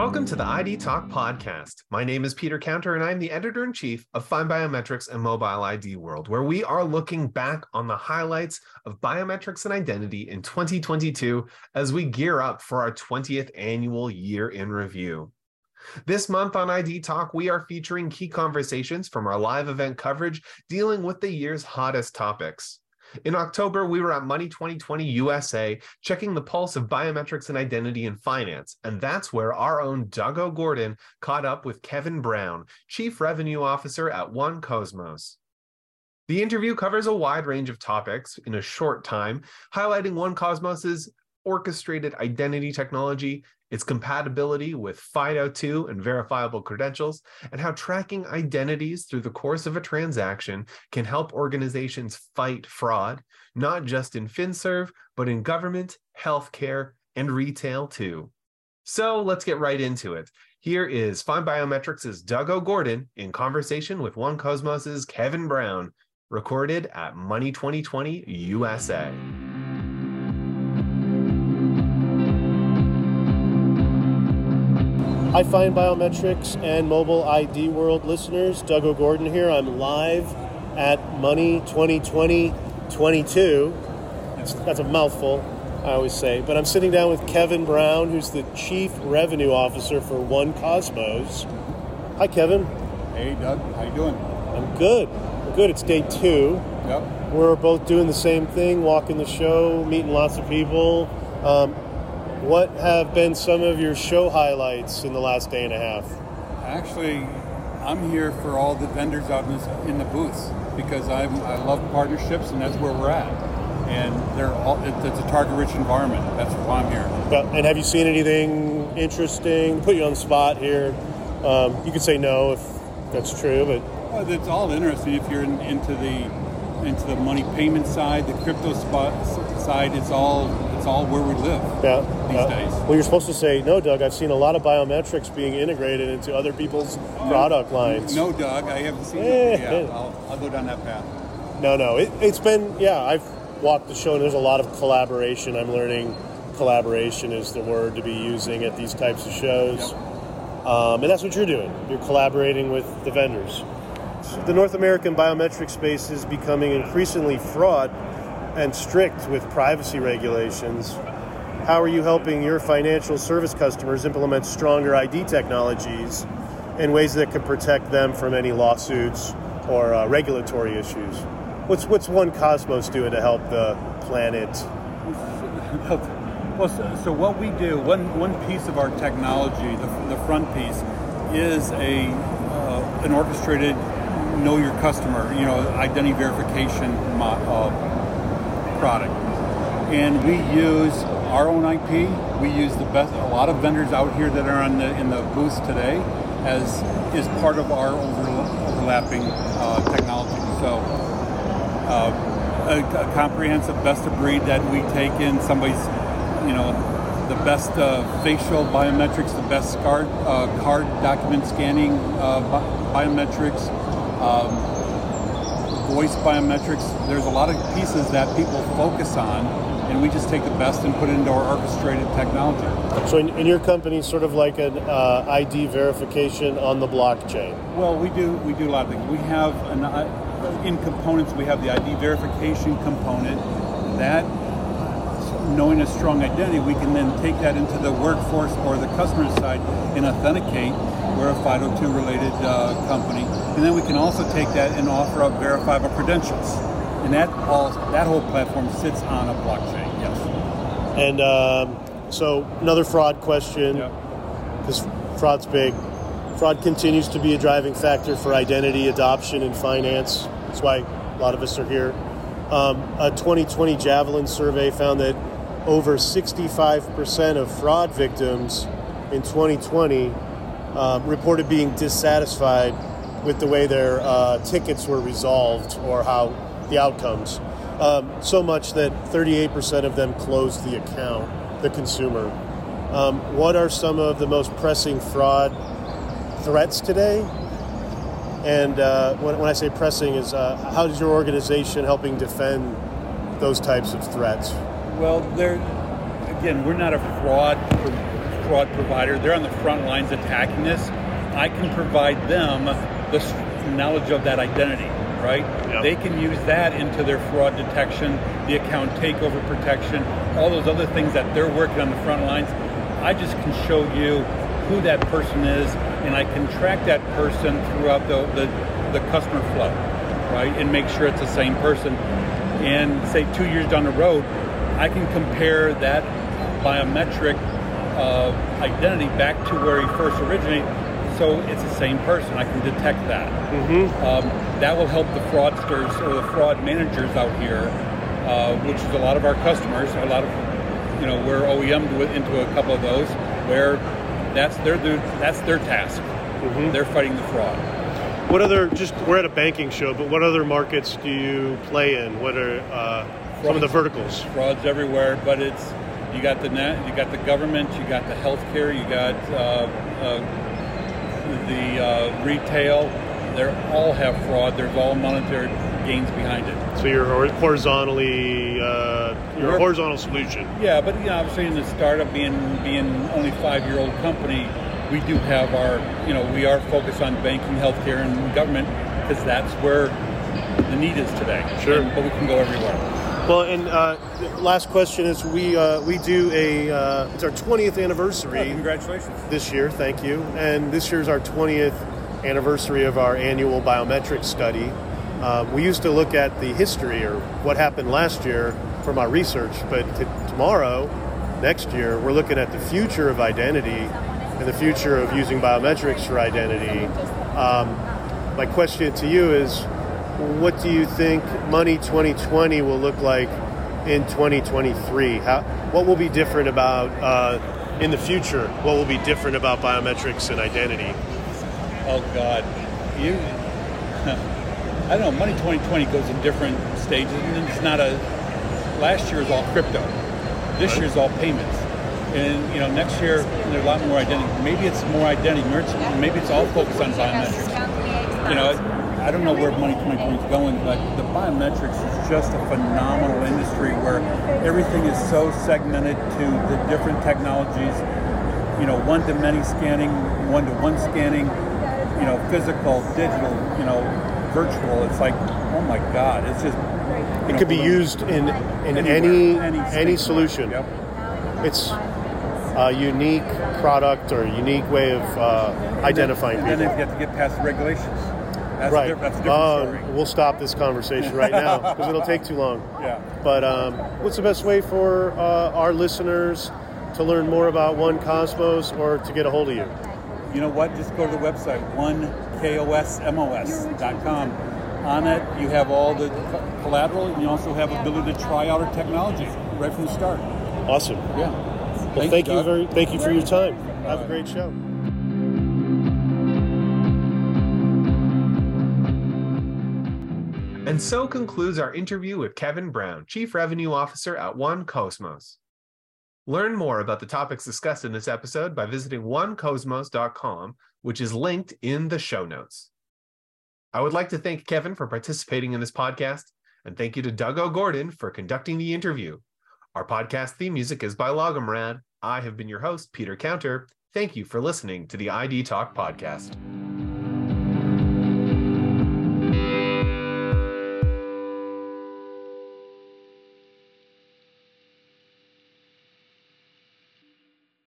welcome to the ID Talk podcast. My name is Peter Counter, and I'm the editor in chief of FindBiometrics and Mobile ID World, where we are looking back on the highlights of biometrics and identity in 2022 as we gear up for our 20th annual year in review. This month on ID Talk, we are featuring key conversations from our live event coverage dealing with the year's hottest topics. In October, we were at Money20/20 USA checking the pulse of biometrics and identity in finance. And that's where our own Doug O'Gorden caught up with Kevin Brown, Chief Revenue Officer at 1KOSMOS. The interview covers a wide range of topics in a short time, highlighting 1KOSMOS's orchestrated identity technology, its compatibility with FIDO2 and verifiable credentials, and how tracking identities through the course of a transaction can help organizations fight fraud, not just in FinServ, but in government, healthcare, and retail too. So let's get right into it. Here is FindBiometrics' Doug O'Gorden in conversation with 1KOSMOS' Kevin Brown, recorded at Money20/20 USA. Hi, FindBiometrics and Mobile ID World listeners. Doug O'Gorden here. I'm live at Money20/20 22. That's a mouthful, I always say. But I'm sitting down with Kevin Brown, who's the Chief Revenue Officer for 1KOSMOS. Hi, Kevin. Hey, Doug. How you doing? I'm good. I'm good. It's day two. Yep. We're both doing the same thing, walking the show, meeting lots of people. Um, what have been some of your show highlights in the last day and a half? Actually, I'm here for all the vendors out in, this, in the booths because I'm, I love partnerships and that's where we're at. And they're all, it's a target-rich environment. That's why I'm here. Yeah, and have you seen anything interesting? Put you on the spot here. Um, you could say no if that's true, but well, it's all interesting if you're in, into the into the money payment side, the crypto spot side. It's all it's all where we live. Yeah. These yeah. days. Well, you're supposed to say no, Doug. I've seen a lot of biometrics being integrated into other people's product lines. No, Doug. I haven't seen. Eh, it. Yeah, eh. I'll, I'll go down that path. No, no. It, it's been yeah. I've walked the show, and there's a lot of collaboration. I'm learning collaboration is the word to be using at these types of shows. Um, and that's what you're doing. You're collaborating with the vendors. The North American biometric space is becoming increasingly fraud and strict with privacy regulations. How are you helping your financial service customers implement stronger ID technologies in ways that could protect them from any lawsuits or uh, regulatory issues? What's what's 1KOSMOS doing to help the planet? Well, so, so what we do, one one piece of our technology, the, the front piece, is a uh, an orchestrated know your customer, you know, identity verification mo- uh, product, and we use our own IP. We use the best. A lot of vendors out here that are on the in the booths today, as is part of our over, overlapping uh, technology. So. Uh, a, a comprehensive best of breed that we take in somebody's, you know, the best uh, facial biometrics, the best card, uh, card document scanning uh, bi- biometrics, um, voice biometrics. There's a lot of pieces that people focus on, and we just take the best and put it into our orchestrated technology. So, in, in your company, sort of like an uh, ID verification on the blockchain. Well, we do we do a lot of things. We have an uh, in components. We have the ID verification component that knowing a strong identity, we can then take that into the workforce or the customer side and authenticate. We're a FIDO2 related uh, company, and then we can also take that and offer up verifiable credentials. And that all that whole platform sits on a blockchain. Yes. And um, so, another fraud question, Yep. because fraud's big. Fraud continues to be a driving factor for identity adoption in finance. That's why a lot of us are here. Um, a 2020 Javelin survey found that over 65% of fraud victims in 2020 um, reported being dissatisfied with the way their uh, tickets were resolved or how the outcomes. Um, so much that 38% of them closed the account, the consumer. Um, what are some of the most pressing fraud threats today? And uh, when, when I say pressing, is uh, how is your organization helping defend those types of threats? Well, there again, we're not a fraud fraud provider. They're on the front lines attacking this. I can provide them the knowledge of that identity, right? Yep. They can use that into their fraud detection, the account takeover protection, all those other things that they're working on the front lines. I just can show you who that person is, and I can track that person throughout the, the, the customer flow, right? And make sure it's the same person. And say two years down the road, I can compare that biometric uh, identity back to where he first originated so it's the same person. I can detect that. Mm-hmm. Um, that will help the fraudsters or the fraud managers out here, uh, which is a lot of our customers. A lot of, you know, we're OEM into a couple of those where that's their that's their task. Mm-hmm. They're fighting the fraud. What other? Just we're at a banking show, but what other markets do you play in? What are uh, some of the verticals? Frauds everywhere, but it's you got the net, you got the government, you got the healthcare, you got uh, uh the uh, retail, they all have fraud. There's all monetary gains behind it. So you're horizontally, uh, you're a horizontal solution. Yeah, but you know, obviously in the startup, being being only five year old company, we do have our, you know, we are focused on banking, healthcare, and government because that's where the need is today. Sure, and, but we can go everywhere. Well, and uh, last question is we uh, we do a uh, it's our 20th anniversary. Oh, congratulations! This year, thank you. And this year is our 20th anniversary of our annual biometric study. Uh, we used to look at the history or what happened last year from our research, but t- tomorrow, next year, we're looking at the future of identity and the future of using biometrics for identity. Um, my question to you is what do you think Money20/20 will look like in 2023? How, what will be different about uh, in the future? What will be different about biometrics and identity? Oh God, you. I don't know. Money20/20 goes in different stages, and it's not a. Last year is all crypto. This year is all payments, and you know next year there's a lot more identity. Maybe it's more identity. Maybe it's all focused on biometrics. You know I don't know where Money20/20 is going, but the biometrics is just a phenomenal industry where everything is so segmented to the different technologies. You know, one to many scanning, one to one scanning, you know, physical, digital, you know, virtual. It's like, oh my God, it's just. it know, could be used in in any any, any solution. Yep. It's a unique product or a unique way of uh, identifying and then, people. And then you have to get past the regulations. That's right. A, that's a different uh. We'll stop this conversation right now because it'll take too long. Yeah. But um, what's the best way for uh, our listeners to learn more about 1KOSMOS or to get a hold of you? You know what? Just go to the website, 1kosmos.com. On it, you have all the collateral, and you also have ability to try out our technology right from the start. Awesome. Yeah. Well, thank you very, thank you for your time. Have a great show. And so concludes our interview with Kevin Brown, Chief Revenue Officer at 1KOSMOS. Learn more about the topics discussed in this episode by visiting 1kosmos.com, which is linked in the show notes. I would like to thank Kevin for participating in this podcast, and thank you to Doug O'Gorden for conducting the interview. Our podcast theme music is by Logomrad. I have been your host, Peter Counter. Thank you for listening to the ID Talk podcast.